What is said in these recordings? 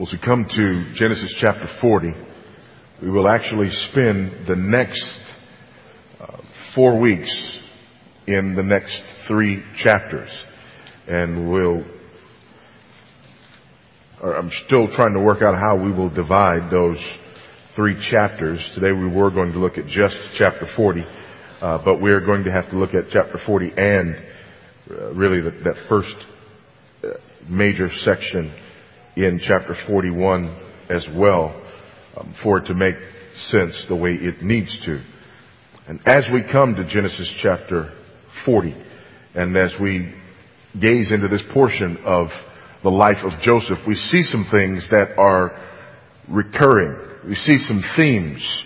As we come to Genesis chapter 40, we will actually spend the next uh, four weeks in the next three chapters. And we'll, I'm still trying to work out how we will divide those three chapters. Today we were going to look at just chapter 40, uh, but we're going to have to look at chapter 40 and uh, really the, that first uh, major section in chapter 41 as well um, for it to make sense the way it needs to. And as we come to Genesis chapter 40, and as we gaze into this portion of the life of Joseph, we see some things that are recurring. We see some themes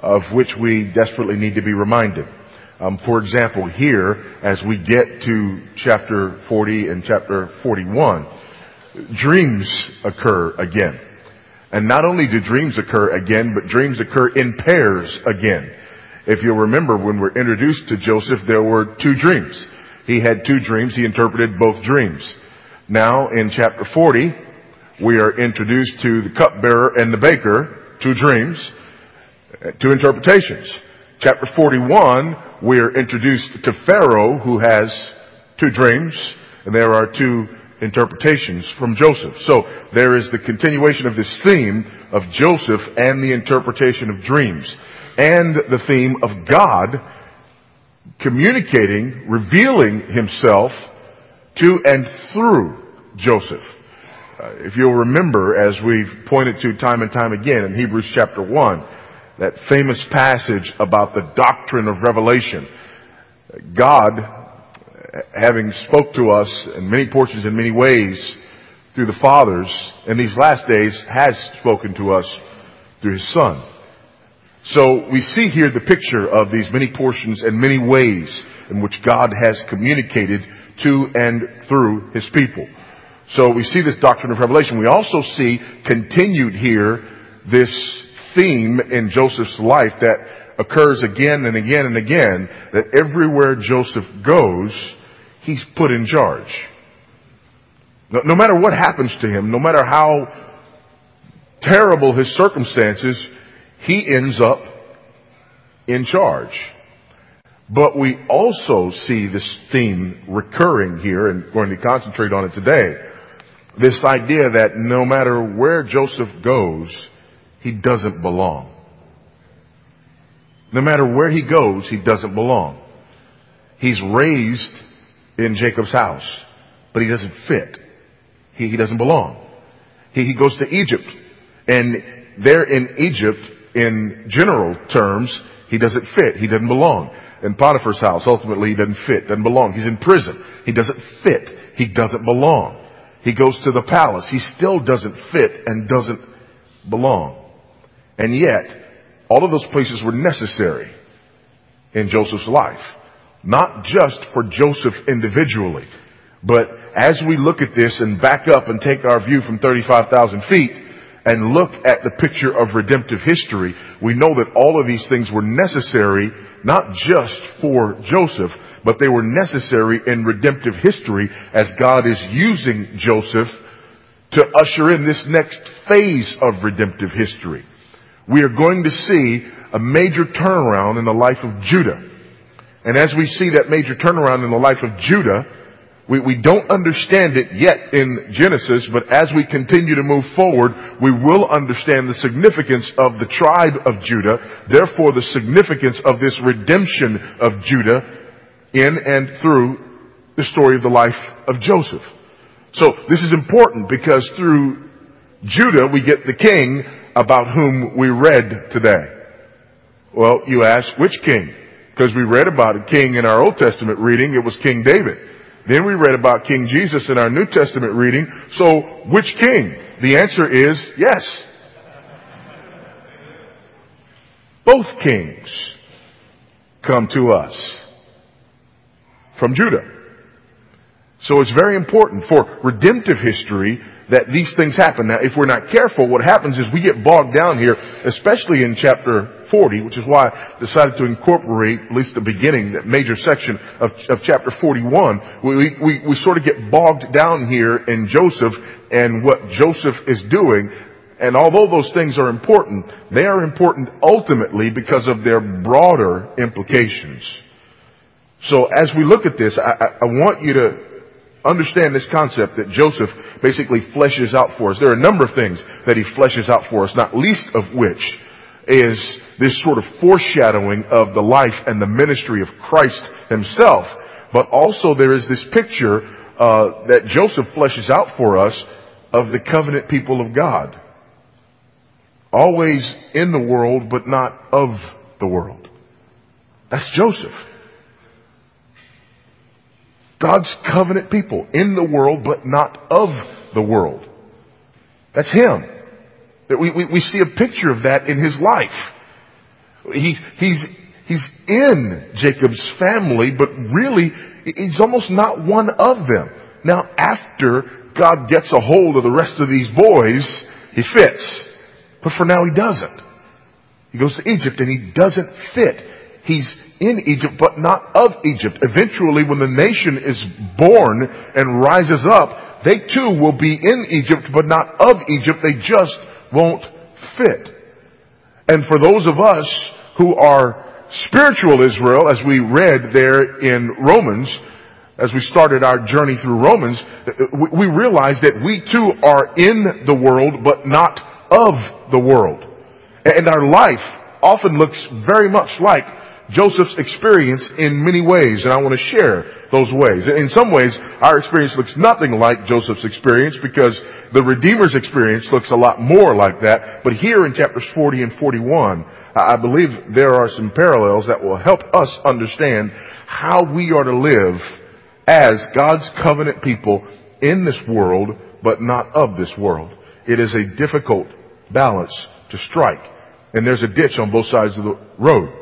of which we desperately need to be reminded. Um, for example, here, as we get to chapter 40 and chapter 41, dreams occur again. And not only do dreams occur again, but dreams occur in pairs again. If you'll remember when we're introduced to Joseph, there were two dreams. He had two dreams. He interpreted both dreams. Now in chapter 40, we are introduced to the cupbearer and the baker, two dreams, two interpretations. Chapter 41, we are introduced to Pharaoh who has two dreams, and there are two interpretations from Joseph. So there is the continuation of this theme of Joseph and the interpretation of dreams and the theme of God communicating, revealing himself to and through Joseph. Uh, if you'll remember, as we've pointed to time and time again in Hebrews chapter 1, that famous passage about the doctrine of revelation. God having spoke to us in many portions in many ways through the fathers in these last days has spoken to us through his son. So we see here the picture of these many portions and many ways in which God has communicated to and through his people. So we see this doctrine of revelation. We also see continued here this theme in Joseph's life that occurs again and again and again that everywhere Joseph goes, he's put in charge. No, no matter what happens to him, no matter how terrible his circumstances, he ends up in charge. But we also see this theme recurring here and going to concentrate on it today. This idea that no matter where Joseph goes, he doesn't belong. No matter where he goes, he doesn't belong. He's raised in Jacob's house, but he doesn't fit. He, he doesn't belong. He, he goes to Egypt, and there in Egypt, in general terms, he doesn't fit. He doesn't belong. In Potiphar's house, ultimately, he doesn't fit, doesn't belong. He's in prison. He doesn't fit. He doesn't belong. He goes to the palace. He still doesn't fit and doesn't belong. And yet, all of those places were necessary in Joseph's life. Not just for Joseph individually, but as we look at this and back up and take our view from 35,000 feet and look at the picture of redemptive history, we know that all of these things were necessary not just for Joseph, but they were necessary in redemptive history as God is using Joseph to usher in this next phase of redemptive history. We are going to see a major turnaround in the life of Judah. And as we see that major turnaround in the life of Judah, we, we don't understand it yet in Genesis, but as we continue to move forward, we will understand the significance of the tribe of Judah, therefore the significance of this redemption of Judah in and through the story of the life of Joseph. So this is important because through Judah we get the king about whom we read today. Well, you ask, which king? Because we read about a king in our Old Testament reading, it was King David. Then we read about King Jesus in our New Testament reading. So, which king? The answer is yes. Both kings come to us from Judah. So it's very important for redemptive history that these things happen. Now, if we're not careful, what happens is we get bogged down here, especially in chapter 40, which is why I decided to incorporate at least the beginning, that major section of, of chapter 41. We, we, we sort of get bogged down here in Joseph and what Joseph is doing. And although those things are important, they are important ultimately because of their broader implications. So as we look at this, I, I want you to understand this concept that Joseph basically fleshes out for us. There are a number of things that he fleshes out for us, not least of which is this sort of foreshadowing of the life and the ministry of Christ himself. But also there is this picture uh, that Joseph fleshes out for us of the covenant people of God. Always in the world, but not of the world. That's Joseph. God's covenant people in the world, but not of the world. That's Him. We, we, we see a picture of that in His life. He's, he's, he's in Jacob's family, but really, he's almost not one of them. Now, after God gets a hold of the rest of these boys, he fits. But for now, he doesn't. He goes to Egypt and he doesn't fit. He's in Egypt, but not of Egypt. Eventually, when the nation is born and rises up, they too will be in Egypt, but not of Egypt. They just won't fit. And for those of us who are spiritual Israel, as we read there in Romans, as we started our journey through Romans, we realize that we too are in the world, but not of the world. And our life often looks very much like Joseph's experience in many ways, and I want to share those ways. In some ways, our experience looks nothing like Joseph's experience because the Redeemer's experience looks a lot more like that. But here in chapters 40 and 41, I believe there are some parallels that will help us understand how we are to live as God's covenant people in this world, but not of this world. It is a difficult balance to strike. And there's a ditch on both sides of the road.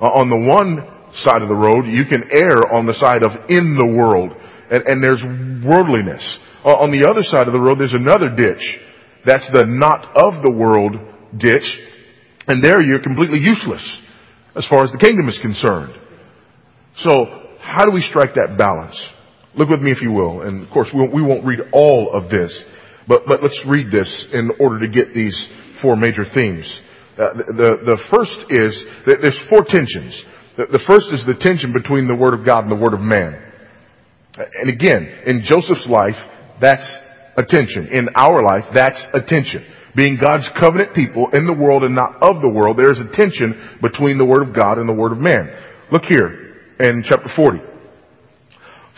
Uh, on the one side of the road, you can err on the side of in the world. And, and there's worldliness. Uh, on the other side of the road, there's another ditch. That's the not of the world ditch. And there you're completely useless as far as the kingdom is concerned. So, how do we strike that balance? Look with me if you will. And of course, we won't, we won't read all of this, but, but let's read this in order to get these four major themes. Uh, the, the first is that there's four tensions. The, the first is the tension between the Word of God and the Word of man. And again, in Joseph's life, that's a tension. In our life, that's a tension. Being God's covenant people in the world and not of the world, there is a tension between the Word of God and the Word of man. Look here in chapter 40.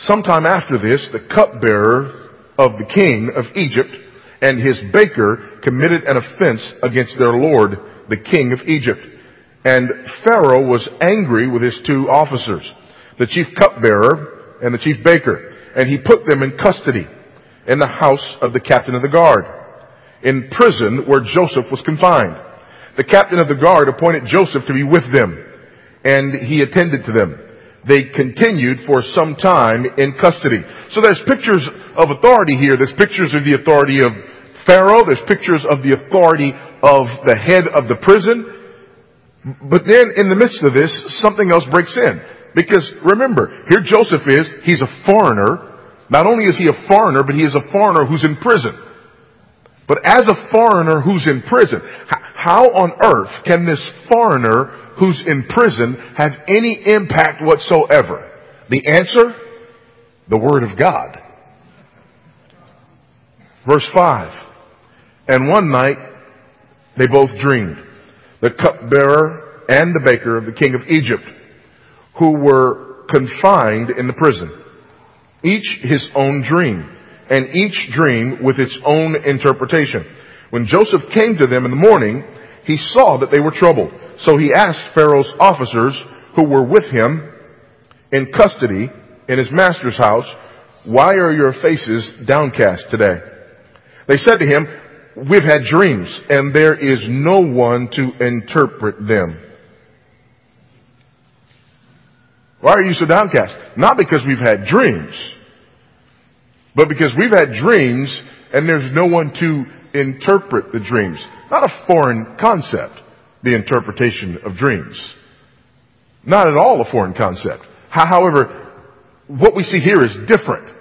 Sometime after this, the cupbearer of the king of Egypt and his baker committed an offense against their Lord the king of Egypt. And Pharaoh was angry with his two officers, the chief cupbearer and the chief baker, and he put them in custody in the house of the captain of the guard, in prison where Joseph was confined. The captain of the guard appointed Joseph to be with them, and he attended to them. They continued for some time in custody. So there's pictures of authority here. There's pictures of the authority of Pharaoh. There's pictures of the authority of the head of the prison. But then in the midst of this, something else breaks in. Because remember, here Joseph is, he's a foreigner. Not only is he a foreigner, but he is a foreigner who's in prison. But as a foreigner who's in prison, how on earth can this foreigner who's in prison have any impact whatsoever? The answer? The Word of God. Verse 5. And one night, they both dreamed. The cupbearer and the baker of the king of Egypt, who were confined in the prison. Each his own dream, and each dream with its own interpretation. When Joseph came to them in the morning, he saw that they were troubled. So he asked Pharaoh's officers who were with him in custody in his master's house, why are your faces downcast today? They said to him, We've had dreams and there is no one to interpret them. Why are you so downcast? Not because we've had dreams, but because we've had dreams and there's no one to interpret the dreams. Not a foreign concept, the interpretation of dreams. Not at all a foreign concept. However, what we see here is different.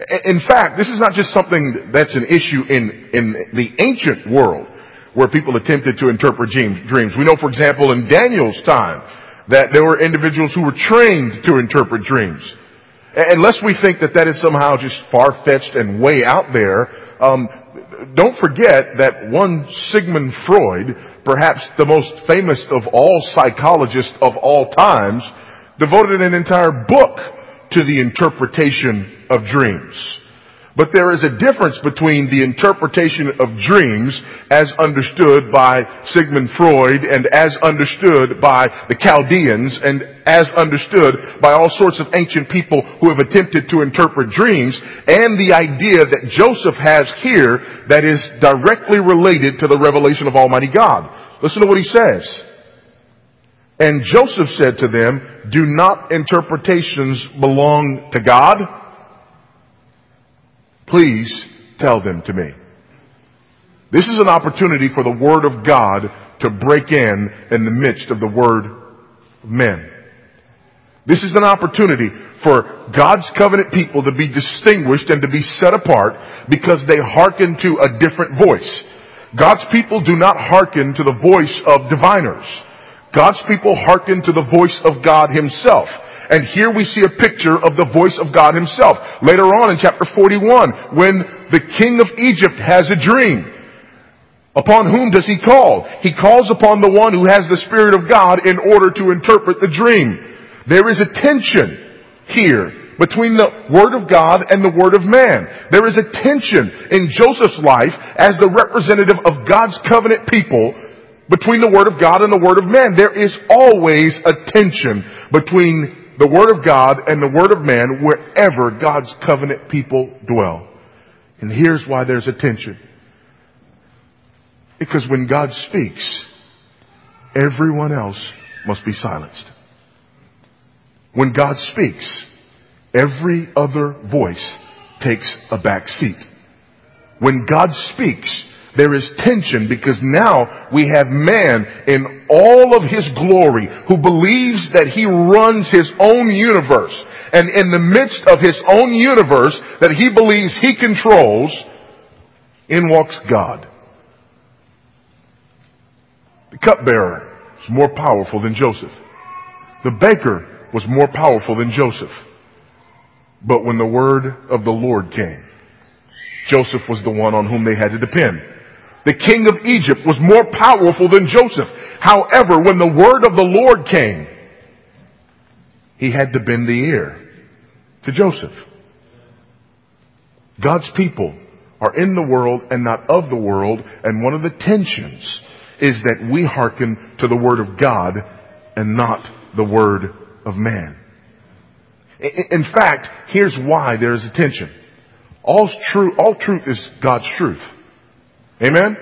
In fact, this is not just something that's an issue in, in the ancient world where people attempted to interpret dreams. We know, for example, in Daniel's time that there were individuals who were trained to interpret dreams. Unless we think that that is somehow just far-fetched and way out there, um, don't forget that one Sigmund Freud, perhaps the most famous of all psychologists of all times, devoted an entire book to the interpretation of dreams. But there is a difference between the interpretation of dreams as understood by Sigmund Freud and as understood by the Chaldeans and as understood by all sorts of ancient people who have attempted to interpret dreams and the idea that Joseph has here that is directly related to the revelation of Almighty God. Listen to what he says. And Joseph said to them, do not interpretations belong to God? Please tell them to me. This is an opportunity for the Word of God to break in in the midst of the Word of men. This is an opportunity for God's covenant people to be distinguished and to be set apart because they hearken to a different voice. God's people do not hearken to the voice of diviners. God's people hearken to the voice of God Himself. And here we see a picture of the voice of God himself. Later on in chapter 41, when the king of Egypt has a dream, upon whom does he call? He calls upon the one who has the Spirit of God in order to interpret the dream. There is a tension here between the Word of God and the Word of man. There is a tension in Joseph's life as the representative of God's covenant people between the Word of God and the Word of man. There is always a tension between the Word of God and the Word of man wherever God's covenant people dwell. And here's why there's a tension. Because when God speaks, everyone else must be silenced. When God speaks, every other voice takes a back seat. When God speaks, there is tension because now we have man in all of his glory who believes that he runs his own universe. And in the midst of his own universe that he believes he controls, in walks God. The cupbearer was more powerful than Joseph. The baker was more powerful than Joseph. But when the word of the Lord came, Joseph was the one on whom they had to depend the king of Egypt, was more powerful than Joseph. However, when the word of the Lord came, he had to bend the ear to Joseph. God's people are in the world and not of the world, and one of the tensions is that we hearken to the word of God and not the word of man. In fact, here's why there is a tension. All, true, all truth is God's truth. Amen?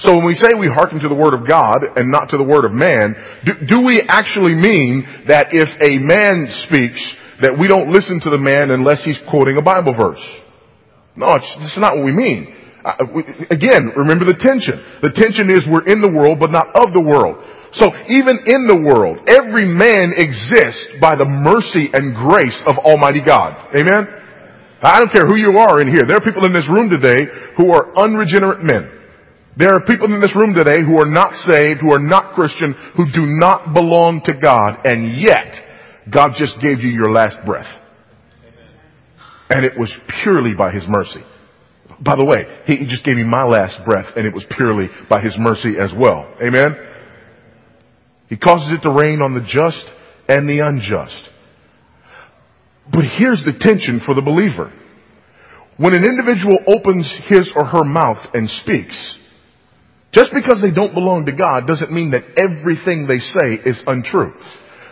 So when we say we hearken to the word of God and not to the word of man, do, do, we actually mean that if a man speaks, that we don't listen to the man unless he's quoting a Bible verse? No, it's, it's not what we mean. Uh, we, again, remember the tension. The tension is we're in the world, but not of the world. So even in the world, every man exists by the mercy and grace of Almighty God. Amen? I don't care who you are in here. There are people in this room today who are unregenerate men. There are people in this room today who are not saved, who are not Christian, who do not belong to God, and yet God just gave you your last breath. And it was purely by His mercy. By the way, He just gave me my last breath, and it was purely by His mercy as well. Amen? He causes it to rain on the just and the unjust. But here's the tension for the believer. When an individual opens his or her mouth and speaks, just because they don't belong to God doesn't mean that everything they say is untrue.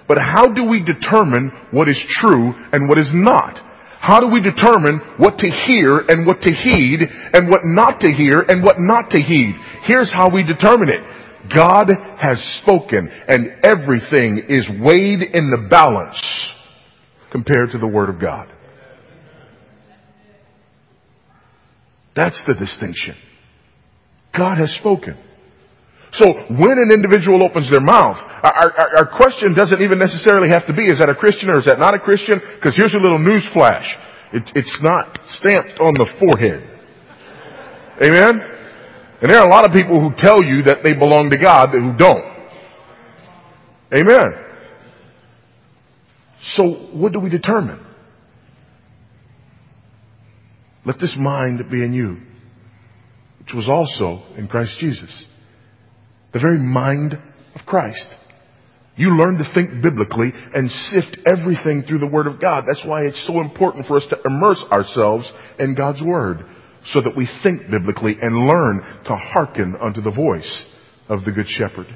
But how do we determine what is true and what is not? How do we determine what to hear and what to heed and what not to hear and what not to heed? Here's how we determine it. God has spoken and everything is weighed in the balance compared to the Word of God. That's the distinction. God has spoken. So when an individual opens their mouth, our, our, our, question doesn't even necessarily have to be, is that a Christian or is that not a Christian? Because here's a little news flash. It, it's not stamped on the forehead. Amen? And there are a lot of people who tell you that they belong to God who don't. Amen. So what do we determine? Let this mind be in you, which was also in Christ Jesus. The very mind of Christ. You learn to think biblically and sift everything through the Word of God. That's why it's so important for us to immerse ourselves in God's Word so that we think biblically and learn to hearken unto the voice of the Good Shepherd.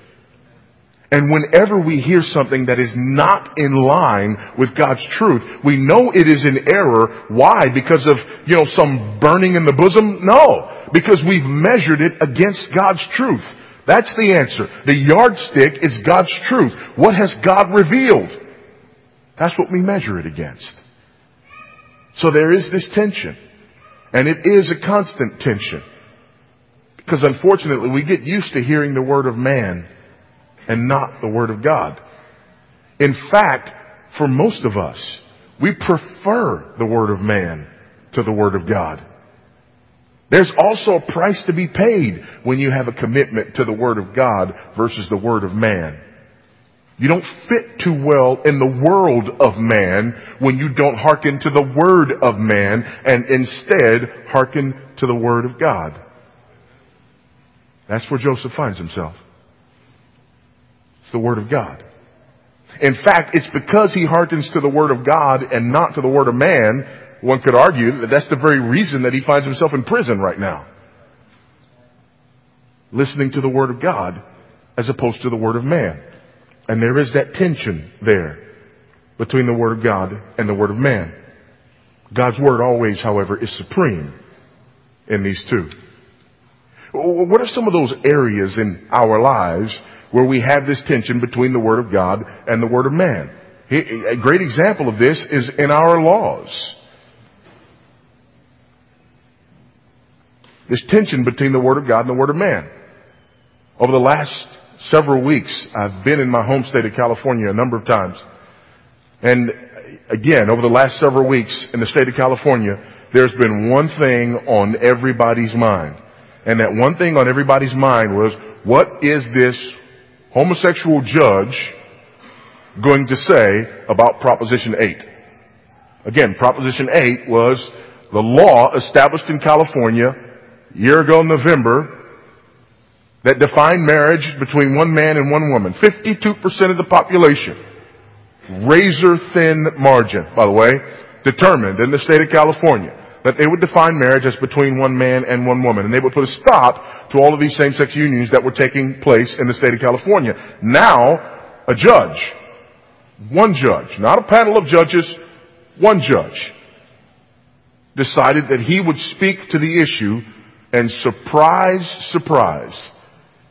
And whenever we hear something that is not in line with God's truth, we know it is in error. Why? Because of, you know, some burning in the bosom? No. Because we've measured it against God's truth. That's the answer. The yardstick is God's truth. What has God revealed? That's what we measure it against. So there is this tension. And it is a constant tension. Because unfortunately we get used to hearing the word of man and not the word of God. In fact, for most of us, we prefer the word of man to the word of God. There's also a price to be paid when you have a commitment to the Word of God versus the Word of man. You don't fit too well in the world of man when you don't hearken to the Word of man and instead hearken to the Word of God. That's where Joseph finds himself. The Word of God. In fact, it's because he hearkens to the Word of God and not to the Word of man one could argue that that's the very reason that he finds himself in prison right now. Listening to the Word of God as opposed to the Word of man. And there is that tension there between the Word of God and the Word of man. God's Word always, however, is supreme in these two. What are some of those areas in our lives where we have this tension between the Word of God and the Word of man? A great example of this is in our laws. This tension between the Word of God and the Word of man. Over the last several weeks, I've been in my home state of California a number of times. And again, over the last several weeks in the state of California, there's been one thing on everybody's mind. And that one thing on everybody's mind was, what is this homosexual judge going to say about Proposition 8? Again, Proposition 8 was the law established in California a year ago in November that defined marriage between one man and one woman. 52% of the population, razor thin margin, by the way, determined in the state of California that they would define marriage as between one man and one woman. And they would put a stop to all of these same-sex unions that were taking place in the state of California. Now, a judge, one judge, not a panel of judges, one judge, decided that he would speak to the issue and surprise, surprise,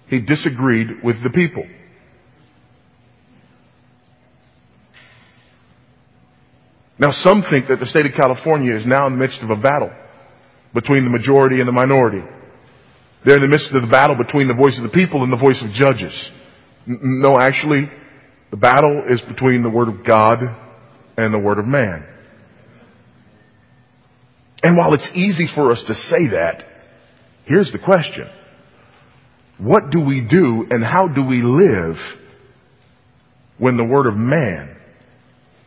he disagreed with the people. Now some think that the state of California is now in the midst of a battle between the majority and the minority. They're in the midst of the battle between the voice of the people and the voice of judges. No, actually, the battle is between the Word of God and the Word of man. And while it's easy for us to say that, Here's the question. What do we do and how do we live when the word of man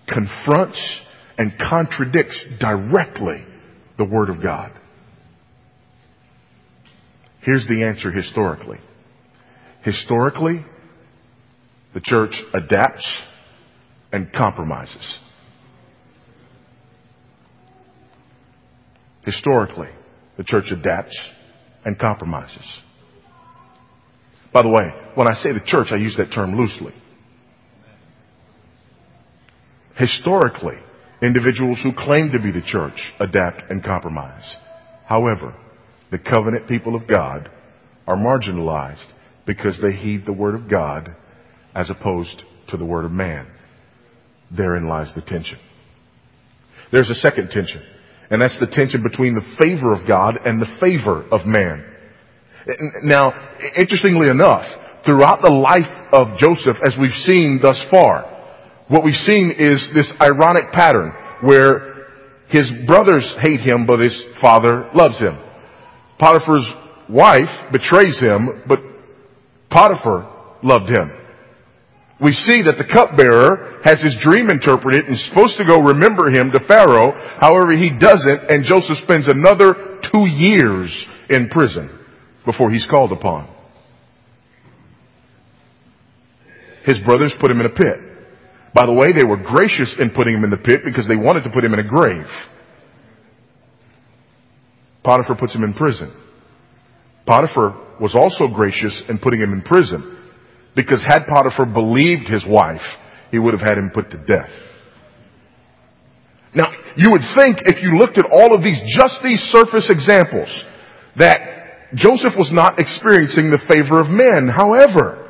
confronts and contradicts directly the word of God? Here's the answer historically. Historically, the church adapts and compromises. Historically, the church adapts and compromises. By the way, when I say the church, I use that term loosely. Historically, individuals who claim to be the church adapt and compromise. However, the covenant people of God are marginalized because they heed the word of God as opposed to the word of man. Therein lies the tension. There's a second tension, And that's the tension between the favor of God and the favor of man. Now, interestingly enough, throughout the life of Joseph, as we've seen thus far, what we've seen is this ironic pattern where his brothers hate him, but his father loves him. Potiphar's wife betrays him, but Potiphar loved him. We see that the cupbearer has his dream interpreted and is supposed to go remember him to Pharaoh. However, he doesn't, and Joseph spends another two years in prison before he's called upon. His brothers put him in a pit. By the way, they were gracious in putting him in the pit because they wanted to put him in a grave. Potiphar puts him in prison. Potiphar was also gracious in putting him in prison because had Potiphar believed his wife, he would have had him put to death. Now, you would think if you looked at all of these, just these surface examples, that Joseph was not experiencing the favor of men. However,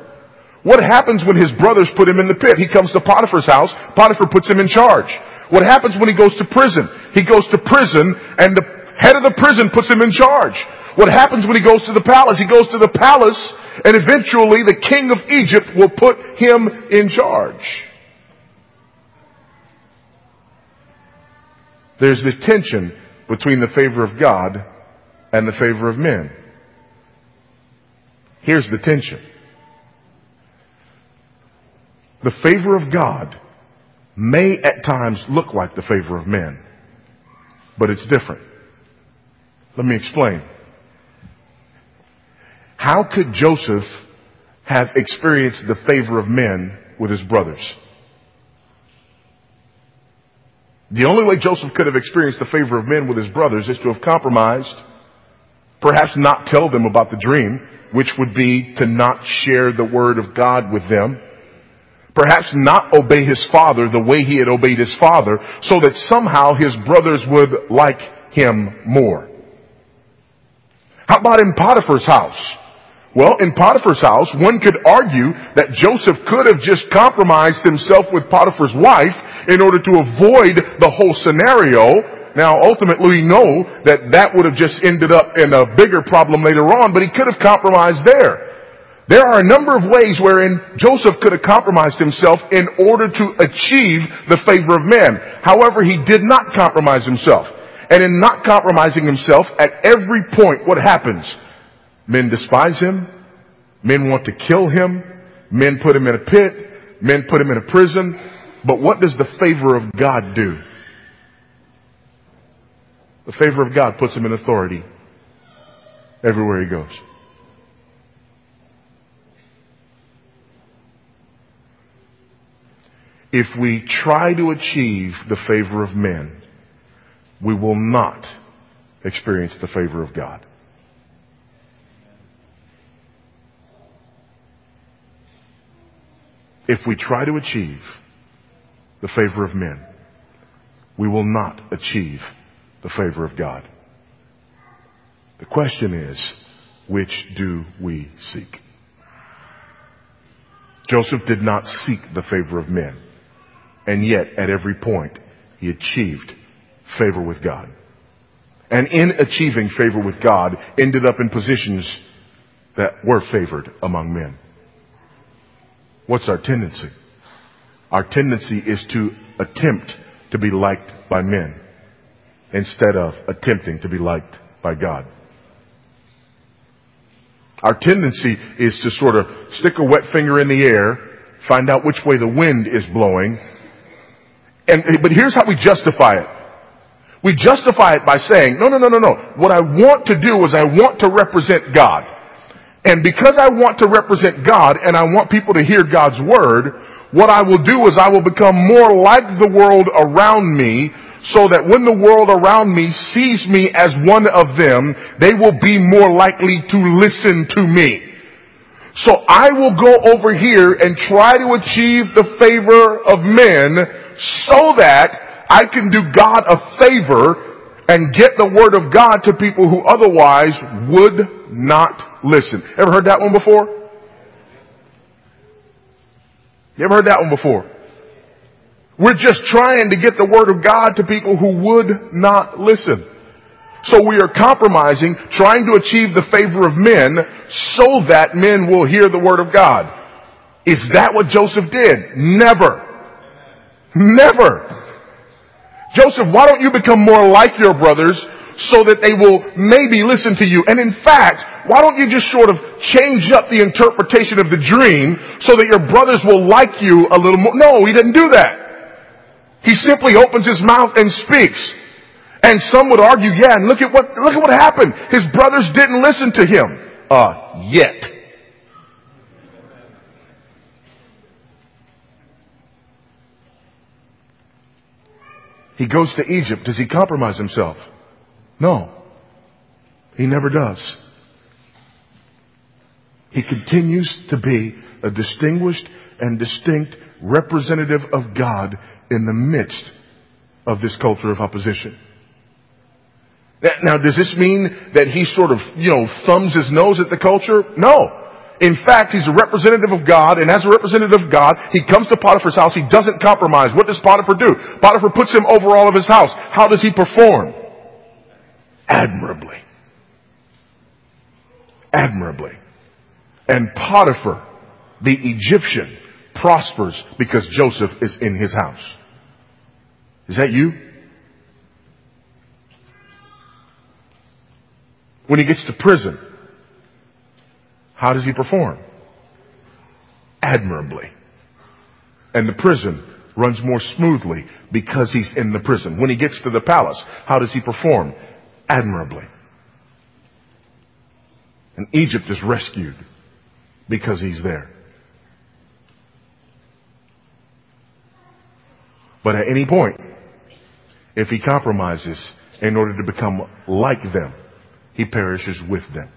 what happens when his brothers put him in the pit? He comes to Potiphar's house. Potiphar puts him in charge. What happens when he goes to prison? He goes to prison and the head of the prison puts him in charge. What happens when he goes to the palace? He goes to the palace and eventually the king of Egypt will put him in charge. There's the tension between the favor of God and the favor of men. Here's the tension. The favor of God may at times look like the favor of men, but it's different. Let me explain. How could Joseph have experienced the favor of men with his brothers? The only way Joseph could have experienced the favor of men with his brothers is to have compromised, perhaps not tell them about the dream, which would be to not share the word of God with them, perhaps not obey his father the way he had obeyed his father, so that somehow his brothers would like him more. How about in Potiphar's house? Well, in Potiphar's house, one could argue that Joseph could have just compromised himself with Potiphar's wife in order to avoid the whole scenario. Now, ultimately, we know that that would have just ended up in a bigger problem later on, but he could have compromised there. There are a number of ways wherein Joseph could have compromised himself in order to achieve the favor of men. However, he did not compromise himself. And in not compromising himself, at every point, what happens? Men despise him. Men want to kill him. Men put him in a pit. Men put him in a prison. But what does the favor of God do? The favor of God puts him in authority everywhere he goes. If we try to achieve the favor of men, we will not experience the favor of God. If we try to achieve the favor of men, we will not achieve the favor of God. The question is, which do we seek? Joseph did not seek the favor of men, and yet at every point he achieved favor with God. And in achieving favor with God, ended up in positions that were favored among men. What's our tendency? Our tendency is to attempt to be liked by men instead of attempting to be liked by God. Our tendency is to sort of stick a wet finger in the air, find out which way the wind is blowing, and, but here's how we justify it. We justify it by saying, no, no, no, no, no. What I want to do is I want to represent God. And because I want to represent God and I want people to hear God's word, what I will do is I will become more like the world around me so that when the world around me sees me as one of them, they will be more likely to listen to me. So I will go over here and try to achieve the favor of men so that I can do God a favor and get the word of God to people who otherwise would not listen. Ever heard that one before? You ever heard that one before? We're just trying to get the word of God to people who would not listen. So we are compromising, trying to achieve the favor of men so that men will hear the word of God. Is that what Joseph did? Never. Never. Joseph, why don't you become more like your brothers so that they will maybe listen to you? And in fact, why don't you just sort of change up the interpretation of the dream so that your brothers will like you a little more? No, he didn't do that. He simply opens his mouth and speaks. And some would argue, yeah, and look at what, look at what happened. His brothers didn't listen to him. Uh, yet. He goes to Egypt. Does he compromise himself? No. He never does. He continues to be a distinguished and distinct representative of God in the midst of this culture of opposition. Now, does this mean that he sort of, you know, thumbs his nose at the culture? No. In fact, he's a representative of God, and as a representative of God, he comes to Potiphar's house. He doesn't compromise. What does Potiphar do? Potiphar puts him over all of his house. How does he perform? Admirably. Admirably. And Potiphar, the Egyptian, prospers because Joseph is in his house. Is that you? When he gets to prison, how does he perform? Admirably. And the prison runs more smoothly because he's in the prison. When he gets to the palace, how does he perform? Admirably. And Egypt is rescued because he's there. But at any point, if he compromises in order to become like them, he perishes with them.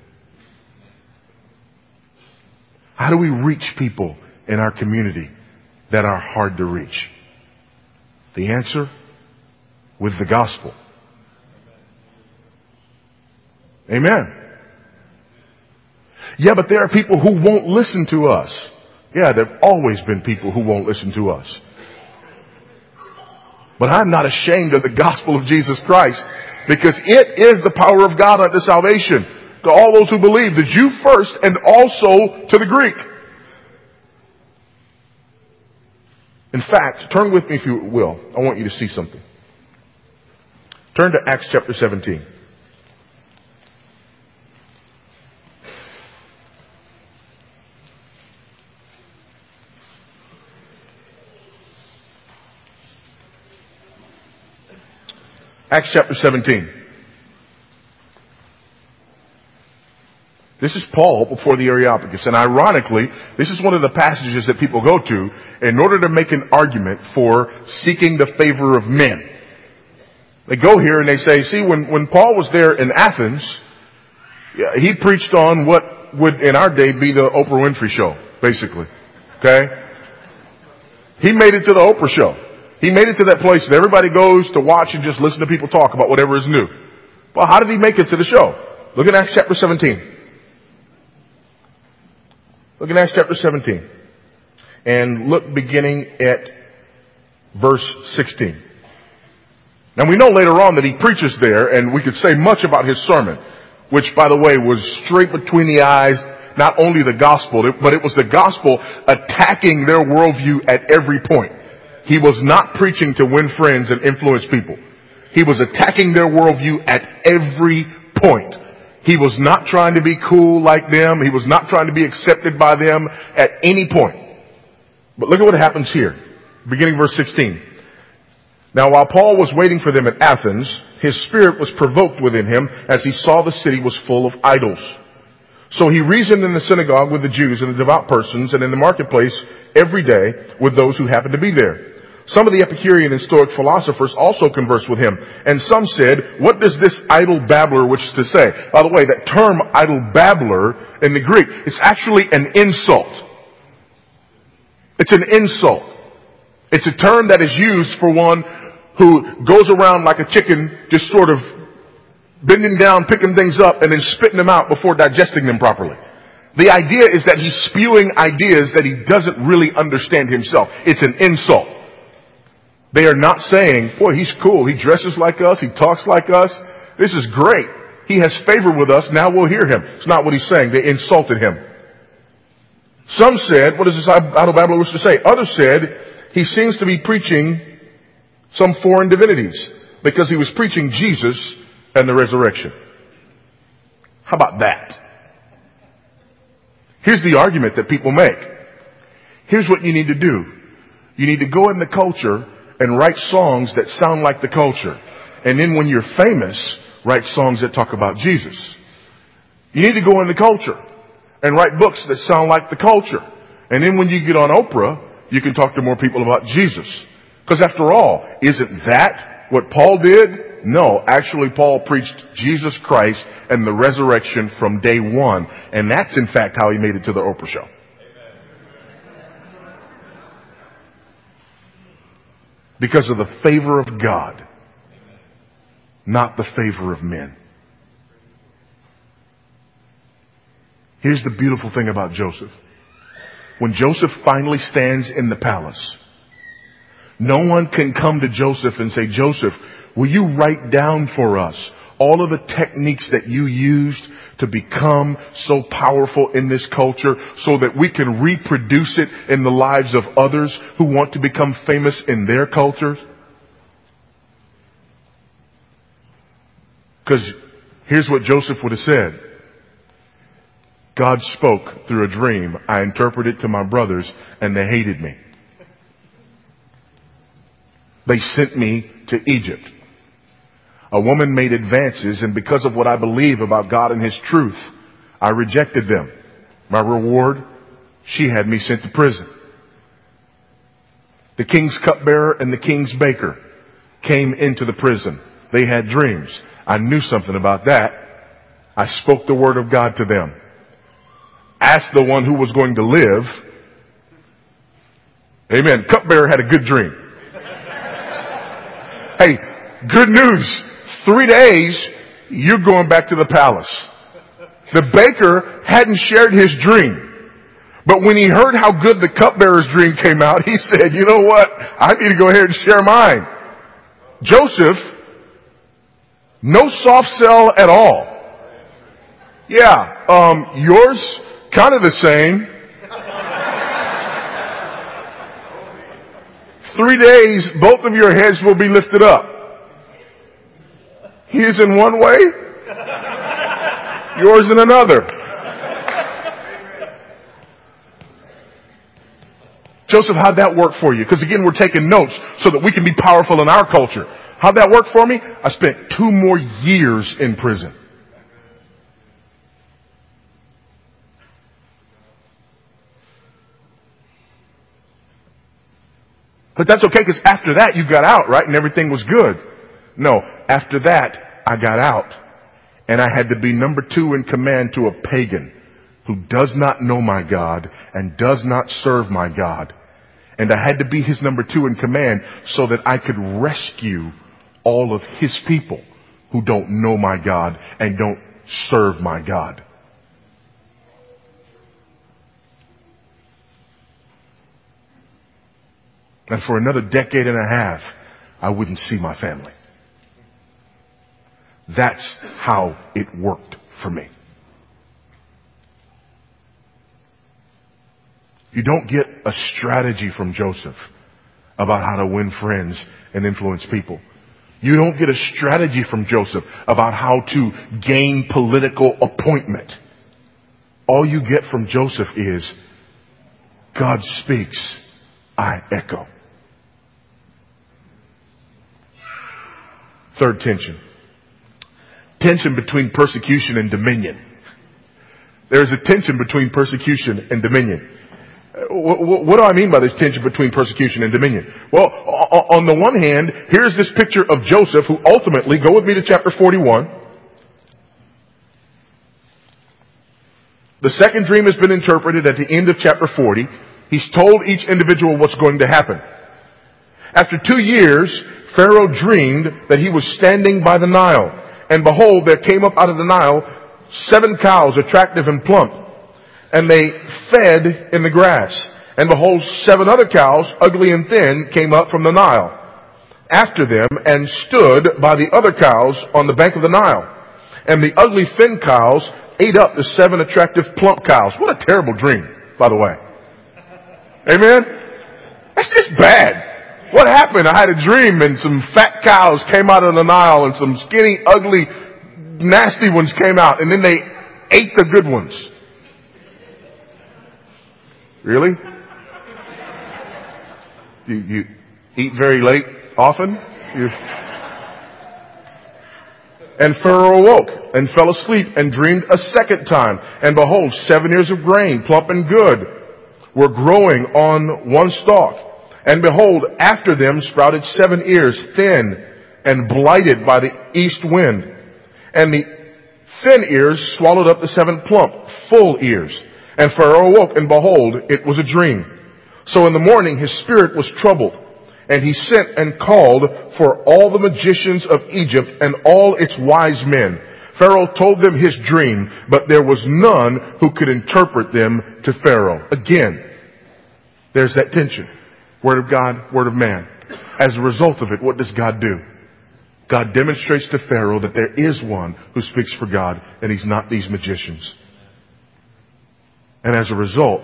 How do we reach people in our community that are hard to reach? The answer? With the gospel. Amen. Yeah, but there are people who won't listen to us. Yeah, there have always been people who won't listen to us. But I'm not ashamed of the gospel of Jesus Christ because it is the power of God unto salvation to all those who believe, the Jew first and also to the Greek. In fact, turn with me if you will. I want you to see something. Turn to Acts chapter 17. Acts chapter 17. This is Paul before the Areopagus. And ironically, this is one of the passages that people go to in order to make an argument for seeking the favor of men. They go here and they say, see, when, when Paul was there in Athens, he preached on what would in our day be the Oprah Winfrey show, basically. Okay? He made it to the Oprah show. He made it to that place that everybody goes to watch and just listen to people talk about whatever is new. Well, how did he make it to the show? Look at Acts chapter 17. Look at Acts chapter 17. And look beginning at verse 16. Now we know later on that he preaches there and we could say much about his sermon, which by the way was straight between the eyes, not only the gospel, but it was the gospel attacking their worldview at every point. He was not preaching to win friends and influence people. He was attacking their worldview at every point. He was not trying to be cool like them. He was not trying to be accepted by them at any point. But look at what happens here. Beginning verse 16. Now while Paul was waiting for them at Athens, his spirit was provoked within him as he saw the city was full of idols. So he reasoned in the synagogue with the Jews and the devout persons and in the marketplace every day with those who happened to be there. Some of the Epicurean and Stoic philosophers also conversed with him, and some said, what does this idle babbler wish to say? By the way, that term idle babbler in the Greek, it's actually an insult. It's an insult. It's a term that is used for one who goes around like a chicken, just sort of bending down, picking things up, and then spitting them out before digesting them properly. The idea is that he's spewing ideas that he doesn't really understand himself. It's an insult. They are not saying, boy, he's cool. He dresses like us. He talks like us. This is great. He has favor with us. Now we'll hear him. It's not what he's saying. They insulted him. Some said, what does this out of Babylon wish to say? Others said, he seems to be preaching some foreign divinities because he was preaching Jesus and the resurrection. How about that? Here's the argument that people make. Here's what you need to do. You need to go in the culture and write songs that sound like the culture. And then when you're famous, write songs that talk about Jesus. You need to go in the culture and write books that sound like the culture. And then when you get on Oprah, you can talk to more people about Jesus. Because after all, isn't that what Paul did? No, actually Paul preached Jesus Christ and the resurrection from day one. And that's in fact how he made it to the Oprah show. Because of the favor of God not the favor of men. Here's the beautiful thing about Joseph. When Joseph finally stands in the palace, no one can come to Joseph and say, Joseph, will you write down for us all of the techniques that you used to become so powerful in this culture so that we can reproduce it in the lives of others who want to become famous in their cultures? Because here's what Joseph would have said. God spoke through a dream. I interpreted to my brothers and they hated me. They sent me to Egypt. A woman made advances and because of what I believe about God and His truth, I rejected them. My reward, she had me sent to prison. The king's cupbearer and the king's baker came into the prison. They had dreams. I knew something about that. I spoke the word of God to them. Asked the one who was going to live. Amen. Cupbearer had a good dream. hey, good news. Three days, you're going back to the palace. The baker hadn't shared his dream. But when he heard how good the cupbearer's dream came out, he said, you know what? I need to go ahead and share mine. Joseph no soft sell at all. Yeah, um, yours kind of the same. Three days, both of your heads will be lifted up. His in one way, yours in another. Joseph, how'd that work for you? Because again, we're taking notes so that we can be powerful in our culture. How'd that work for me? I spent two more years in prison. But that's okay because after that you got out, right? And everything was good. No, after that I got out and I had to be number two in command to a pagan who does not know my God and does not serve my God. And I had to be his number two in command so that I could rescue all of his people who don't know my God and don't serve my God. And for another decade and a half, I wouldn't see my family. That's how it worked for me. You don't get a strategy from Joseph about how to win friends and influence people. You don't get a strategy from Joseph about how to gain political appointment. All you get from Joseph is, God speaks, I echo. Third tension. Tension between persecution and dominion. There's a tension between persecution and dominion. Uh, what do I mean by this tension between persecution and dominion? Well, on the one hand, here's this picture of Joseph who ultimately, go with me to chapter 41. The second dream has been interpreted at the end of chapter 40. He's told each individual what's going to happen. After two years, Pharaoh dreamed that he was standing by the Nile. And behold, there came up out of the Nile seven cows, attractive and plump and they fed in the grass. And behold, seven other cows, ugly and thin, came up from the Nile. after them and stood by the other cows on the bank of the Nile. And the ugly thin cows ate up the seven attractive plump cows. What a terrible dream, by the way. Amen? That's just bad. What happened? I had a dream and some fat cows came out of the Nile and some skinny, ugly, nasty ones came out and then they ate the good ones. Really? You, you eat very late often? You... And Pharaoh awoke and fell asleep and dreamed a second time. And behold, seven ears of grain, plump and good, were growing on one stalk. And behold, after them sprouted seven ears, thin and blighted by the east wind. And the thin ears swallowed up the seven plump, full ears. And Pharaoh awoke, and behold, it was a dream. So in the morning his spirit was troubled, and he sent and called for all the magicians of Egypt and all its wise men. Pharaoh told them his dream, but there was none who could interpret them to Pharaoh. Again, there's that tension. Word of God, word of man. As a result of it, what does God do? God demonstrates to Pharaoh that there is one who speaks for God, and he's not these magicians. And as a result,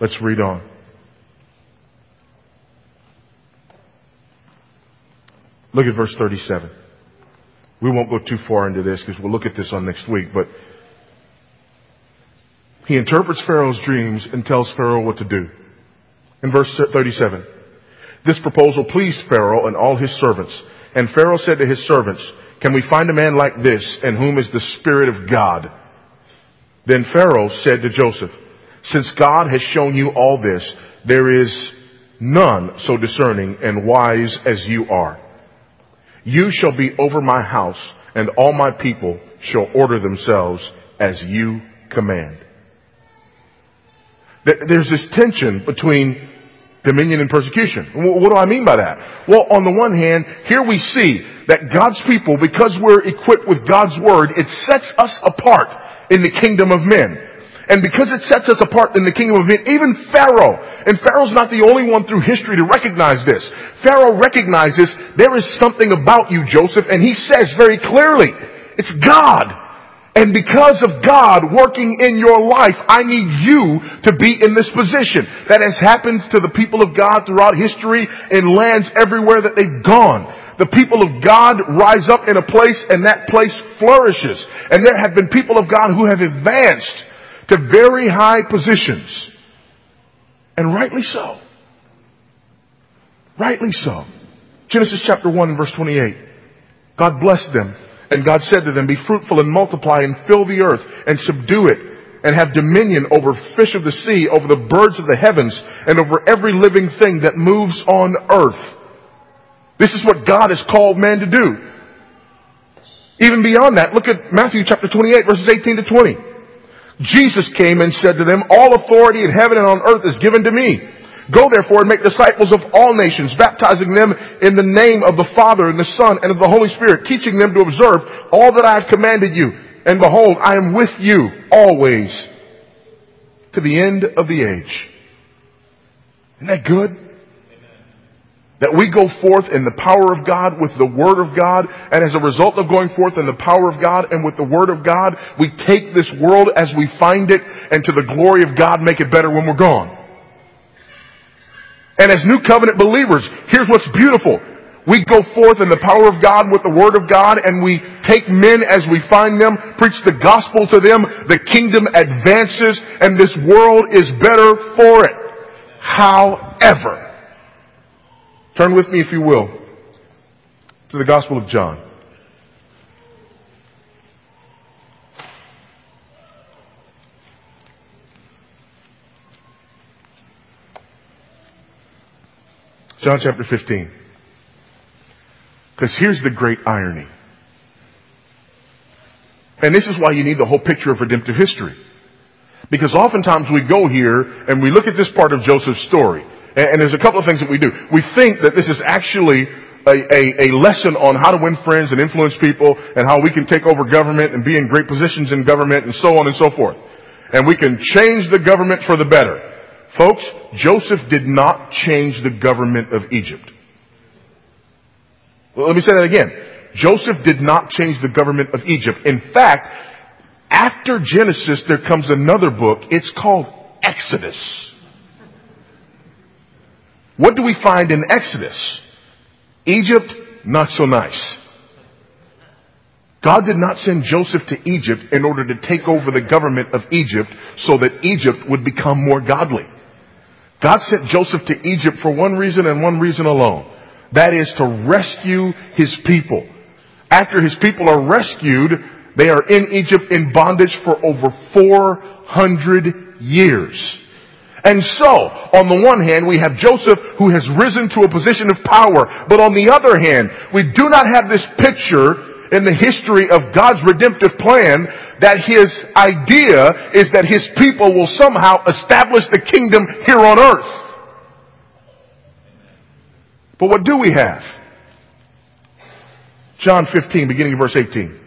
let's read on. Look at verse 37. We won't go too far into this because we'll look at this on next week, but he interprets Pharaoh's dreams and tells Pharaoh what to do. In verse 37, this proposal pleased Pharaoh and all his servants. And Pharaoh said to his servants, can we find a man like this in whom is the Spirit of God? Then Pharaoh said to Joseph, since God has shown you all this, there is none so discerning and wise as you are. You shall be over my house and all my people shall order themselves as you command. There's this tension between dominion and persecution. What do I mean by that? Well, on the one hand, here we see that God's people, because we're equipped with God's word, it sets us apart in the kingdom of men. And because it sets us apart in the kingdom of men, even Pharaoh, and Pharaoh's not the only one through history to recognize this. Pharaoh recognizes there is something about you, Joseph, and he says very clearly, it's God. And because of God working in your life, I need you to be in this position. That has happened to the people of God throughout history in lands everywhere that they've gone the people of God rise up in a place and that place flourishes. And there have been people of God who have advanced to very high positions. And rightly so. Rightly so. Genesis chapter 1 verse 28. God blessed them and God said to them, be fruitful and multiply and fill the earth and subdue it and have dominion over fish of the sea, over the birds of the heavens, and over every living thing that moves on earth. This is what God has called man to do. Even beyond that, look at Matthew chapter 28 verses 18 to 20. Jesus came and said to them, all authority in heaven and on earth is given to me. Go therefore and make disciples of all nations, baptizing them in the name of the Father and the Son and of the Holy Spirit, teaching them to observe all that I have commanded you. And behold, I am with you always to the end of the age. Isn't that good? That we go forth in the power of God with the Word of God, and as a result of going forth in the power of God and with the Word of God, we take this world as we find it, and to the glory of God make it better when we're gone. And as New Covenant believers, here's what's beautiful. We go forth in the power of God with the Word of God, and we take men as we find them, preach the gospel to them, the kingdom advances, and this world is better for it. However, Turn with me, if you will, to the Gospel of John. John chapter 15. Because here's the great irony. And this is why you need the whole picture of redemptive history. Because oftentimes we go here and we look at this part of Joseph's story. And, there's a couple of things that we do. We think that this is actually a, a, a, lesson on how to win friends and influence people and how we can take over government and be in great positions in government and so on and so forth. And we can change the government for the better. Folks, Joseph did not change the government of Egypt. Well, let me say that again. Joseph did not change the government of Egypt. In fact, after Genesis, there comes another book. It's called Exodus. What do we find in Exodus? Egypt, not so nice. God did not send Joseph to Egypt in order to take over the government of Egypt so that Egypt would become more godly. God sent Joseph to Egypt for one reason and one reason alone. That is to rescue his people. After his people are rescued, they are in Egypt in bondage for over 400 years. And so, on the one hand, we have Joseph who has risen to a position of power, but on the other hand, we do not have this picture in the history of God's redemptive plan that his idea is that his people will somehow establish the kingdom here on earth. But what do we have? John 15, beginning verse 18.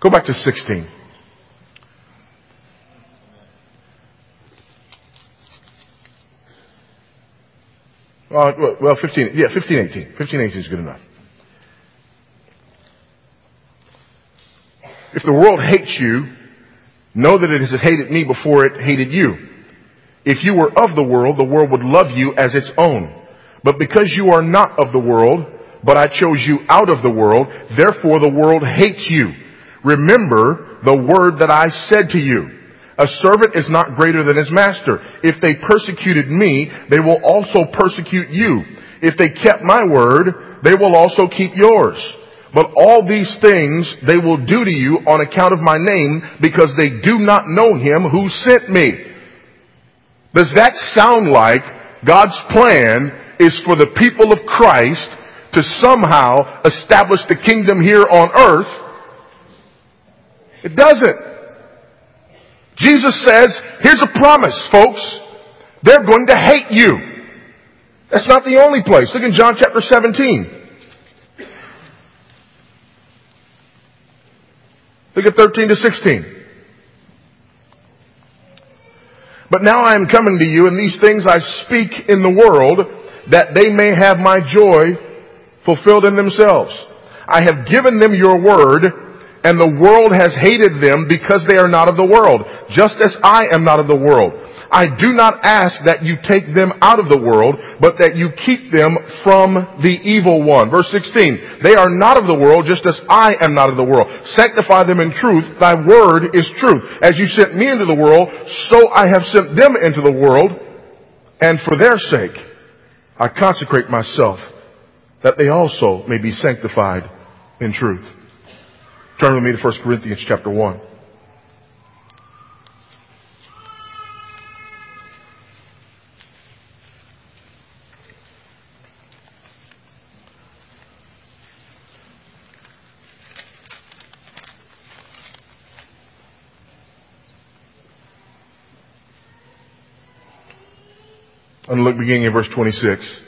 Go back to 16. Well, 15, yeah, 15, 18. 15, 18 is good enough. If the world hates you, know that it has hated me before it hated you. If you were of the world, the world would love you as its own. But because you are not of the world, but I chose you out of the world, therefore the world hates you. Remember the word that I said to you. A servant is not greater than his master. If they persecuted me, they will also persecute you. If they kept my word, they will also keep yours. But all these things they will do to you on account of my name because they do not know him who sent me. Does that sound like God's plan is for the people of Christ to somehow establish the kingdom here on earth? It doesn't. Jesus says, here's a promise, folks. They're going to hate you. That's not the only place. Look in John chapter 17. Look at 13 to 16. But now I am coming to you, and these things I speak in the world, that they may have my joy fulfilled in themselves. I have given them your word, and the world has hated them because they are not of the world, just as I am not of the world. I do not ask that you take them out of the world, but that you keep them from the evil one. Verse 16, they are not of the world, just as I am not of the world. Sanctify them in truth. Thy word is truth. As you sent me into the world, so I have sent them into the world, and for their sake, I consecrate myself, that they also may be sanctified in truth. Turn with me to 1 Corinthians chapter 1. And look beginning in verse 26.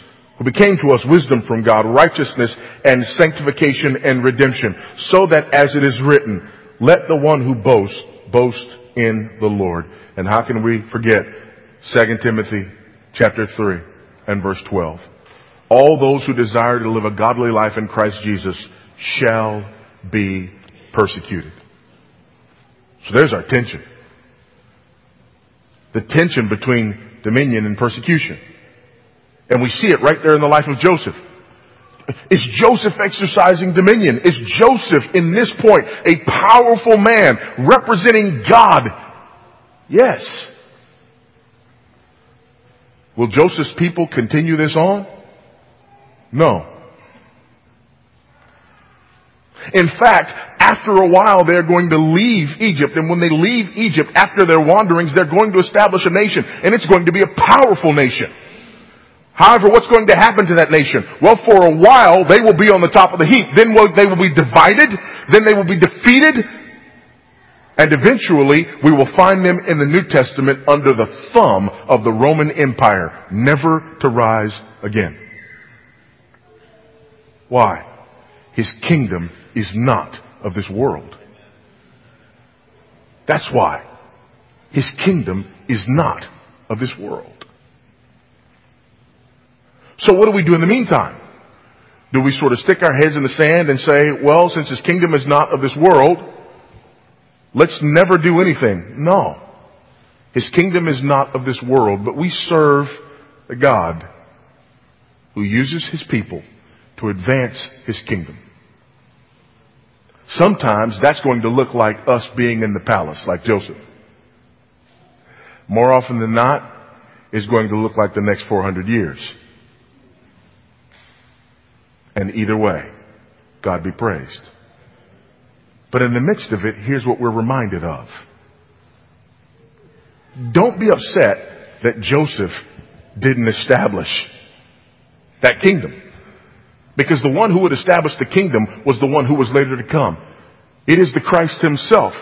who became to us wisdom from God, righteousness and sanctification and redemption, so that as it is written, let the one who boasts, boast in the Lord. And how can we forget 2 Timothy chapter 3 and verse 12? All those who desire to live a godly life in Christ Jesus shall be persecuted. So there's our tension. The tension between dominion and persecution. And we see it right there in the life of Joseph. Is Joseph exercising dominion? Is Joseph in this point a powerful man representing God? Yes. Will Joseph's people continue this on? No. In fact, after a while they're going to leave Egypt. And when they leave Egypt after their wanderings, they're going to establish a nation. And it's going to be a powerful nation. However, what's going to happen to that nation? Well, for a while, they will be on the top of the heap. Then they will be divided. Then they will be defeated. And eventually, we will find them in the New Testament under the thumb of the Roman Empire, never to rise again. Why? His kingdom is not of this world. That's why. His kingdom is not of this world. So what do we do in the meantime? Do we sort of stick our heads in the sand and say, well, since his kingdom is not of this world, let's never do anything? No. His kingdom is not of this world, but we serve a God who uses his people to advance his kingdom. Sometimes that's going to look like us being in the palace, like Joseph. More often than not, it's going to look like the next 400 years. And either way, God be praised. But in the midst of it, here's what we're reminded of. Don't be upset that Joseph didn't establish that kingdom. Because the one who would establish the kingdom was the one who was later to come. It is the Christ himself,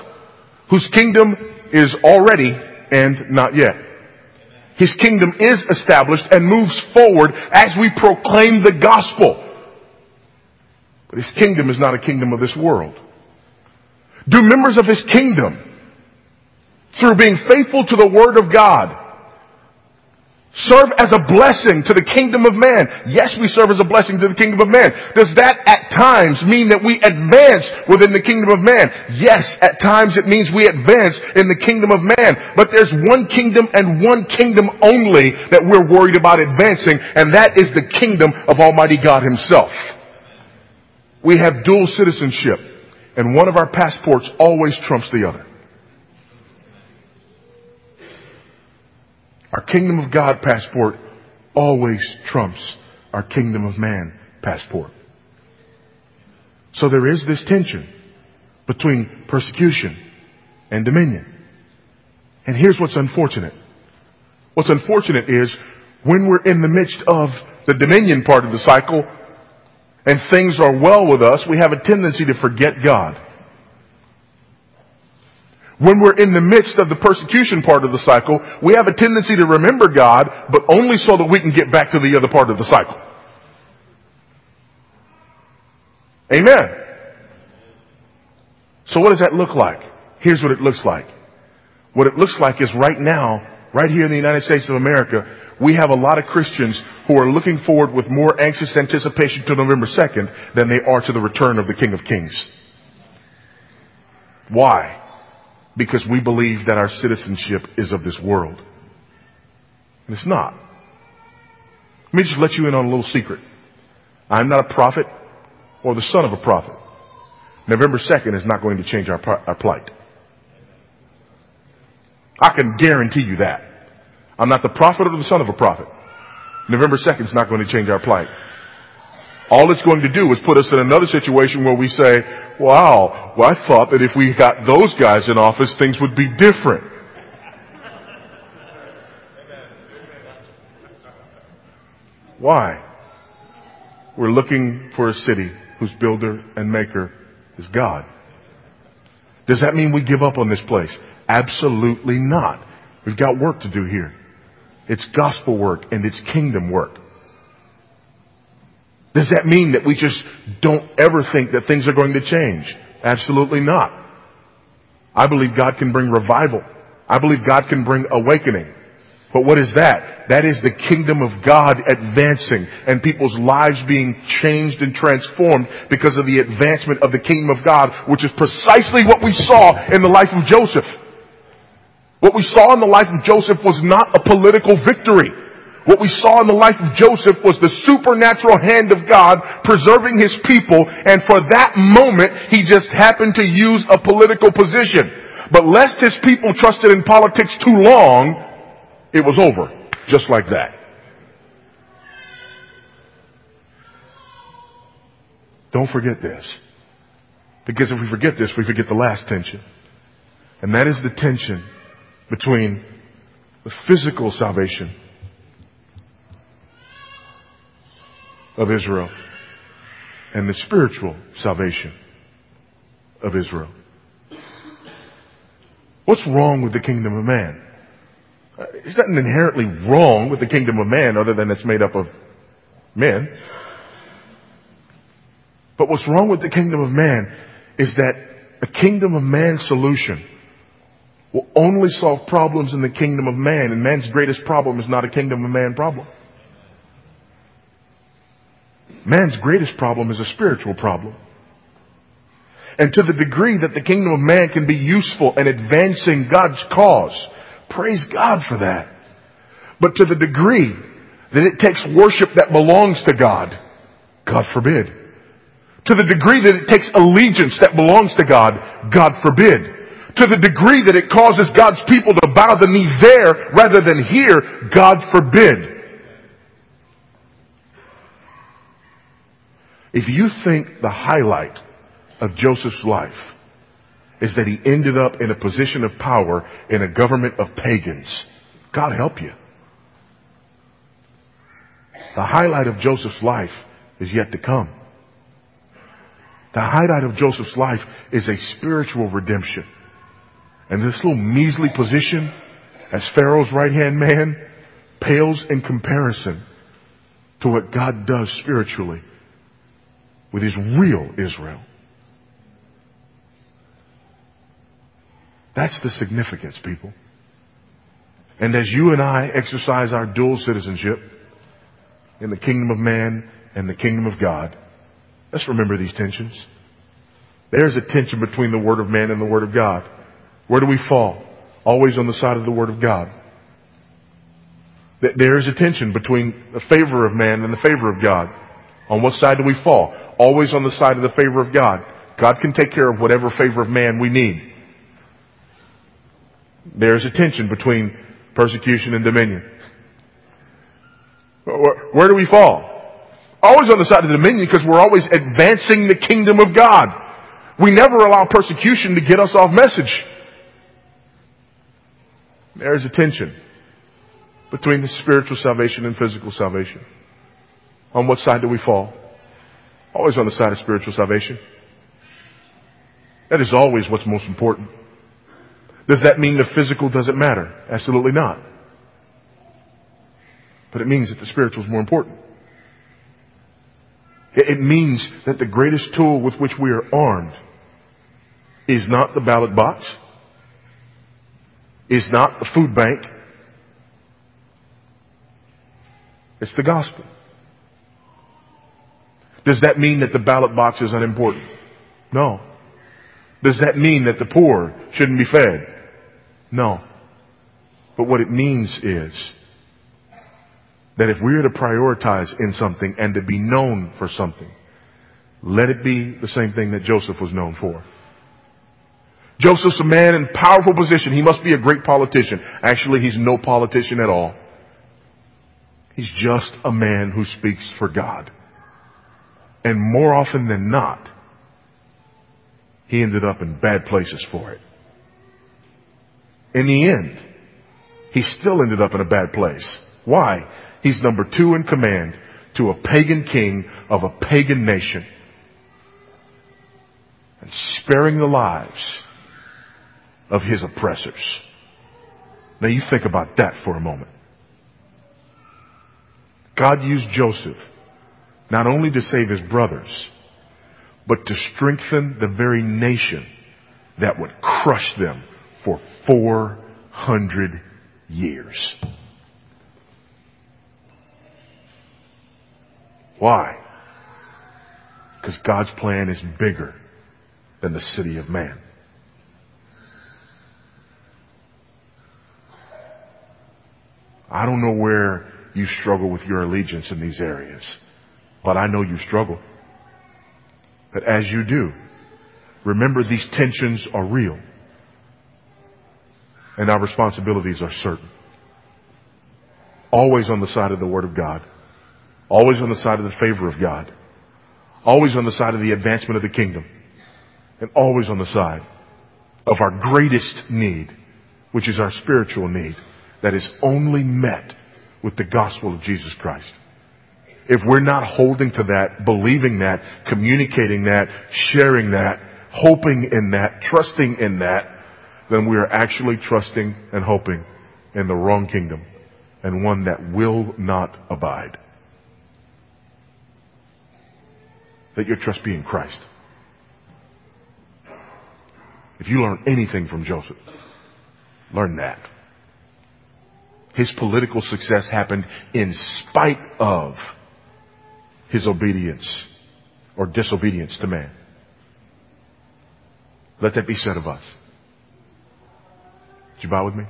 whose kingdom is already and not yet. His kingdom is established and moves forward as we proclaim the gospel. But his kingdom is not a kingdom of this world. Do members of his kingdom, through being faithful to the word of God, serve as a blessing to the kingdom of man? Yes, we serve as a blessing to the kingdom of man. Does that at times mean that we advance within the kingdom of man? Yes, at times it means we advance in the kingdom of man. But there's one kingdom and one kingdom only that we're worried about advancing, and that is the kingdom of Almighty God himself. We have dual citizenship, and one of our passports always trumps the other. Our kingdom of God passport always trumps our kingdom of man passport. So there is this tension between persecution and dominion. And here's what's unfortunate. What's unfortunate is when we're in the midst of the dominion part of the cycle, and things are well with us, we have a tendency to forget God. When we're in the midst of the persecution part of the cycle, we have a tendency to remember God, but only so that we can get back to the other part of the cycle. Amen. So what does that look like? Here's what it looks like. What it looks like is right now, right here in the United States of America, we have a lot of Christians who are looking forward with more anxious anticipation to November 2nd than they are to the return of the King of Kings. Why? Because we believe that our citizenship is of this world. And it's not. Let me just let you in on a little secret. I'm not a prophet or the son of a prophet. November 2nd is not going to change our, our plight. I can guarantee you that. I'm not the prophet or the son of a prophet. November 2nd is not going to change our plight. All it's going to do is put us in another situation where we say, wow, well, I thought that if we got those guys in office, things would be different. Why? We're looking for a city whose builder and maker is God. Does that mean we give up on this place? Absolutely not. We've got work to do here. It's gospel work and it's kingdom work. Does that mean that we just don't ever think that things are going to change? Absolutely not. I believe God can bring revival. I believe God can bring awakening. But what is that? That is the kingdom of God advancing and people's lives being changed and transformed because of the advancement of the kingdom of God, which is precisely what we saw in the life of Joseph. What we saw in the life of Joseph was not a political victory. What we saw in the life of Joseph was the supernatural hand of God preserving his people, and for that moment, he just happened to use a political position. But lest his people trusted in politics too long, it was over. Just like that. Don't forget this. Because if we forget this, we forget the last tension. And that is the tension between the physical salvation of Israel and the spiritual salvation of Israel. What's wrong with the kingdom of man? Uh, there's nothing inherently wrong with the kingdom of man other than it's made up of men. But what's wrong with the kingdom of man is that a kingdom of man solution will only solve problems in the kingdom of man, and man's greatest problem is not a kingdom of man problem. Man's greatest problem is a spiritual problem. And to the degree that the kingdom of man can be useful in advancing God's cause, praise God for that. But to the degree that it takes worship that belongs to God, God forbid. To the degree that it takes allegiance that belongs to God, God forbid. To the degree that it causes God's people to bow the knee there rather than here, God forbid. If you think the highlight of Joseph's life is that he ended up in a position of power in a government of pagans, God help you. The highlight of Joseph's life is yet to come. The highlight of Joseph's life is a spiritual redemption. And this little measly position as Pharaoh's right hand man pales in comparison to what God does spiritually with his real Israel. That's the significance, people. And as you and I exercise our dual citizenship in the kingdom of man and the kingdom of God, let's remember these tensions. There's a tension between the word of man and the word of God. Where do we fall? Always on the side of the word of God. There is a tension between the favor of man and the favor of God. On what side do we fall? Always on the side of the favor of God. God can take care of whatever favor of man we need. There's a tension between persecution and dominion. Where do we fall? Always on the side of dominion because we're always advancing the kingdom of God. We never allow persecution to get us off message. There's a tension between the spiritual salvation and physical salvation. On what side do we fall? Always on the side of spiritual salvation. That is always what's most important. Does that mean the physical doesn't matter? Absolutely not. But it means that the spiritual is more important. It means that the greatest tool with which we are armed is not the ballot box, is not the food bank, it's the gospel. Does that mean that the ballot box is unimportant? No. Does that mean that the poor shouldn't be fed? No. But what it means is that if we are to prioritize in something and to be known for something, let it be the same thing that Joseph was known for. Joseph's a man in powerful position. He must be a great politician. Actually, he's no politician at all. He's just a man who speaks for God. And more often than not, he ended up in bad places for it. In the end, he still ended up in a bad place. Why? He's number two in command to a pagan king of a pagan nation and sparing the lives of his oppressors. Now you think about that for a moment. God used Joseph not only to save his brothers, but to strengthen the very nation that would crush them for 400 years. Why? Because God's plan is bigger than the city of man. I don't know where you struggle with your allegiance in these areas, but I know you struggle. But as you do, remember these tensions are real and our responsibilities are certain. Always on the side of the Word of God. Always on the side of the favor of God. Always on the side of the advancement of the kingdom. and always on the side of our greatest need, which is our spiritual need that is only met with the gospel of Jesus Christ. If we're not holding to that, believing that, communicating that, sharing that, hoping in that, trusting in that, then we are actually trusting and hoping in the wrong kingdom and one that will not abide. Let your trust be in Christ. If you learn anything from Joseph, learn that. His political success happened in spite of his obedience or disobedience to man. Let that be said of us. Did you bow with me?